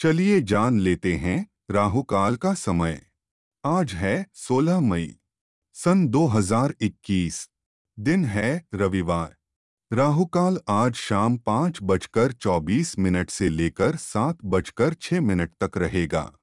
चलिए जान लेते हैं राहुकाल का समय। आज है 16 मई, सन 2021 दिन है रविवार। राहुकाल आज शाम पाँच बजकर चौबीस मिनट से लेकर सात बजकर छः मिनट तक रहेगा।